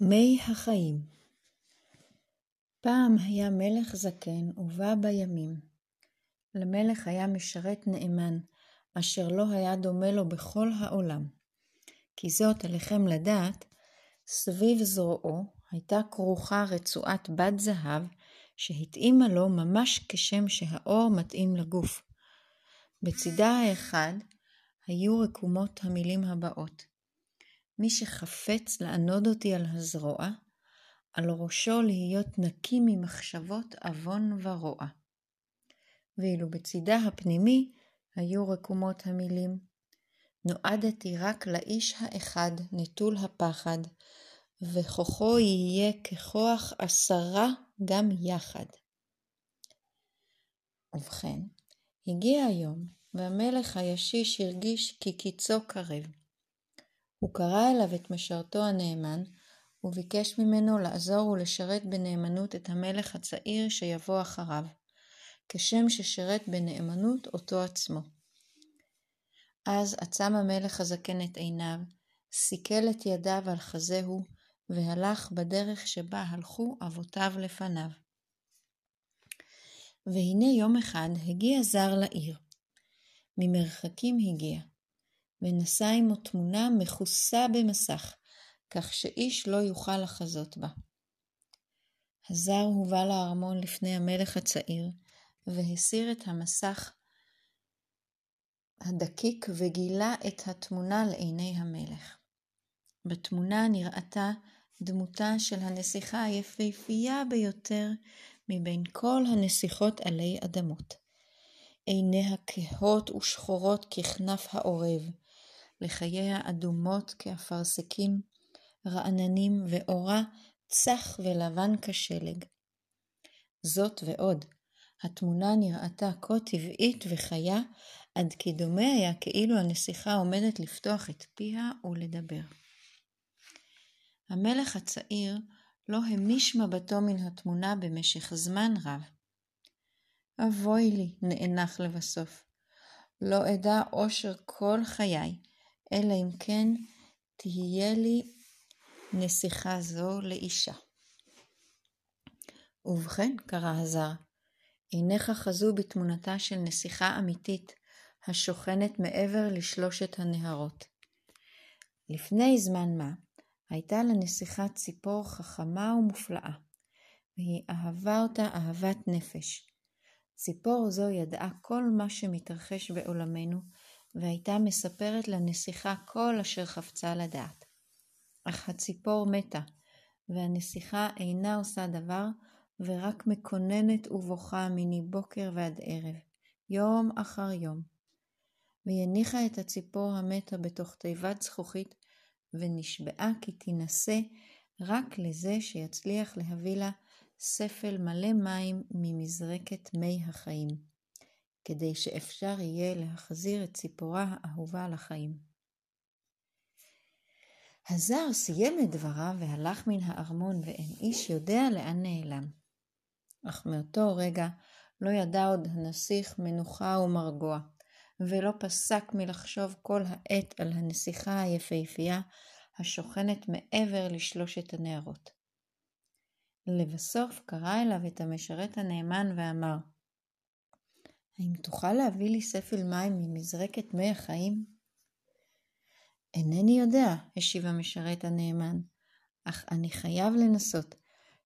מי החיים פעם היה מלך זקן ובא בימים. למלך היה משרת נאמן, אשר לא היה דומה לו בכל העולם. כי זאת עליכם לדעת, סביב זרועו הייתה כרוכה רצועת בת זהב, שהתאימה לו ממש כשם שהאור מתאים לגוף. בצידה האחד היו רקומות המילים הבאות מי שחפץ לענוד אותי על הזרוע, על ראשו להיות נקי ממחשבות עוון ורוע. ואילו בצידה הפנימי היו רקומות המילים נועדתי רק לאיש האחד נטול הפחד, וכוחו יהיה ככוח עשרה גם יחד. ובכן, הגיע היום, והמלך הישיש הרגיש כי קיצו קרב. הוא קרא אליו את משרתו הנאמן, וביקש ממנו לעזור ולשרת בנאמנות את המלך הצעיר שיבוא אחריו, כשם ששירת בנאמנות אותו עצמו. אז עצם המלך הזקן את עיניו, סיכל את ידיו על חזהו, והלך בדרך שבה הלכו אבותיו לפניו. והנה יום אחד הגיע זר לעיר. ממרחקים הגיע, ונשא עמו תמונה מכוסה במסך, כך שאיש לא יוכל לחזות בה. הזר הובא לארמון לפני המלך הצעיר, והסיר את המסך הדקיק וגילה את התמונה לעיני המלך. בתמונה נראתה דמותה של הנסיכה היפהפייה ביותר מבין כל הנסיכות עלי אדמות. עיניה כהות ושחורות ככנף העורב, לחייה אדומות כאפרסקים, רעננים ואורה צח ולבן כשלג. זאת ועוד, התמונה נראתה כה טבעית וחיה, עד כי דומה היה כאילו הנסיכה עומדת לפתוח את פיה ולדבר. המלך הצעיר לא המיש מבטו מן התמונה במשך זמן רב. אבוי לי, נאנח לבסוף. לא אדע אושר כל חיי, אלא אם כן תהיה לי נסיכה זו לאישה. ובכן, קרא הזר, עיניך חזו בתמונתה של נסיכה אמיתית, השוכנת מעבר לשלושת הנהרות. לפני זמן מה, הייתה לנסיכה ציפור חכמה ומופלאה, והיא אהבה אותה אהבת נפש. ציפור זו ידעה כל מה שמתרחש בעולמנו, והייתה מספרת לנסיכה כל אשר חפצה לדעת. אך הציפור מתה, והנסיכה אינה עושה דבר, ורק מקוננת ובוכה מני בוקר ועד ערב, יום אחר יום. והיא הניחה את הציפור המתה בתוך תיבת זכוכית, ונשבעה כי תינשא רק לזה שיצליח להביא לה ספל מלא מים ממזרקת מי החיים. כדי שאפשר יהיה להחזיר את ציפורה האהובה לחיים. הזר סיים את דבריו והלך מן הארמון ואין איש יודע לאן נעלם. אך מאותו רגע לא ידע עוד הנסיך מנוחה ומרגוע, ולא פסק מלחשוב כל העת על הנסיכה היפהפייה השוכנת מעבר לשלושת הנערות. לבסוף קרא אליו את המשרת הנאמן ואמר, האם תוכל להביא לי ספל מים ממזרקת מי החיים? אינני יודע, השיב המשרת הנאמן, אך אני חייב לנסות,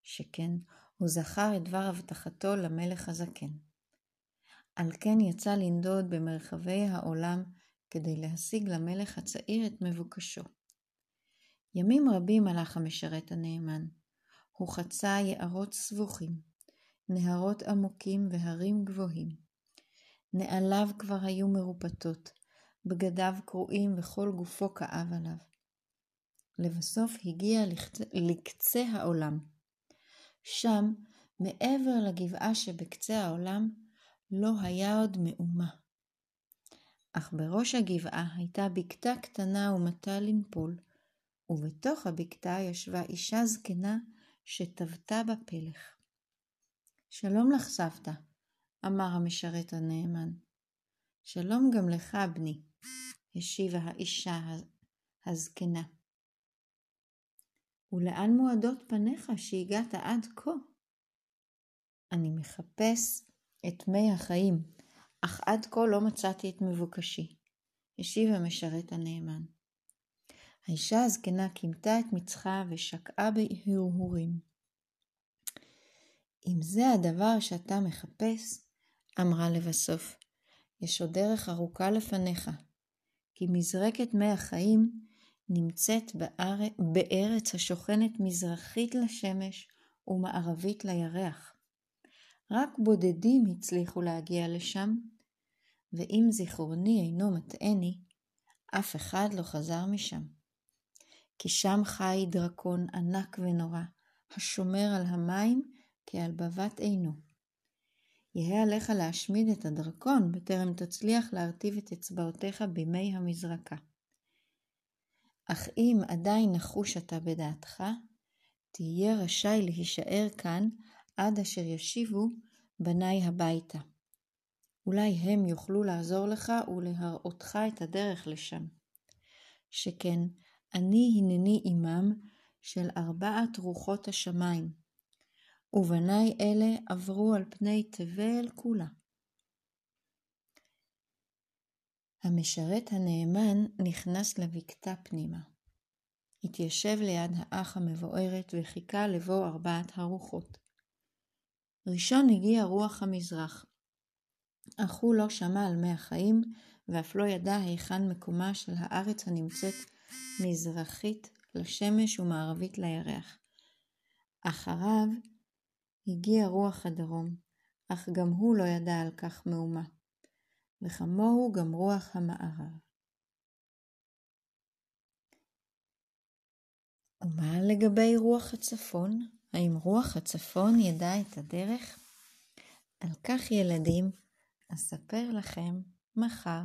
שכן הוא זכר את דבר הבטחתו למלך הזקן. על כן יצא לנדוד במרחבי העולם כדי להשיג למלך הצעיר את מבוקשו. ימים רבים הלך המשרת הנאמן. הוא חצה יערות סבוכים, נהרות עמוקים והרים גבוהים. נעליו כבר היו מרופטות, בגדיו קרועים וכל גופו כאב עליו. לבסוף הגיע לקצה העולם. שם, מעבר לגבעה שבקצה העולם, לא היה עוד מאומה. אך בראש הגבעה הייתה בקתה קטנה ומטה לנפול, ובתוך הבקתה ישבה אישה זקנה שטבתה בפלך. שלום לך, סבתא, אמר המשרת הנאמן. שלום גם לך, בני, השיבה האישה הזקנה. ולאן מועדות פניך שהגעת עד כה? אני מחפש את מי החיים, אך עד כה לא מצאתי את מבוקשי, השיב המשרת הנאמן. האישה הזקנה קימתה את מצחה ושקעה בהרהורים. אם זה הדבר שאתה מחפש, אמרה לבסוף, יש עוד דרך ארוכה לפניך, כי מזרקת מי החיים נמצאת בארץ השוכנת מזרחית לשמש ומערבית לירח. רק בודדים הצליחו להגיע לשם, ואם זיכרוני אינו מטעני, אף אחד לא חזר משם. כי שם חי דרקון ענק ונורא, השומר על המים כעל בבת עינו. יהא עליך להשמיד את הדרקון בטרם תצליח להרטיב את אצבעותיך במי המזרקה. אך אם עדיין נחוש אתה בדעתך, תהיה רשאי להישאר כאן עד אשר ישיבו בניי הביתה. אולי הם יוכלו לעזור לך ולהראותך את הדרך לשם. שכן אני הנני עמם של ארבעת רוחות השמיים, ובניי אלה עברו על פני תבל כולה. המשרת הנאמן נכנס לבקתה פנימה. התיישב ליד האח המבוארת וחיכה לבוא ארבעת הרוחות. ראשון הגיע רוח המזרח, אך הוא לא שמע על מי החיים, ואף לא ידע היכן מקומה של הארץ הנמצאת מזרחית לשמש ומערבית לירח. אחריו הגיע רוח הדרום, אך גם הוא לא ידע על כך מאומה. וכמוהו גם רוח המערב. ומה לגבי רוח הצפון? האם רוח הצפון ידע את הדרך? על כך ילדים, אספר לכם מחר.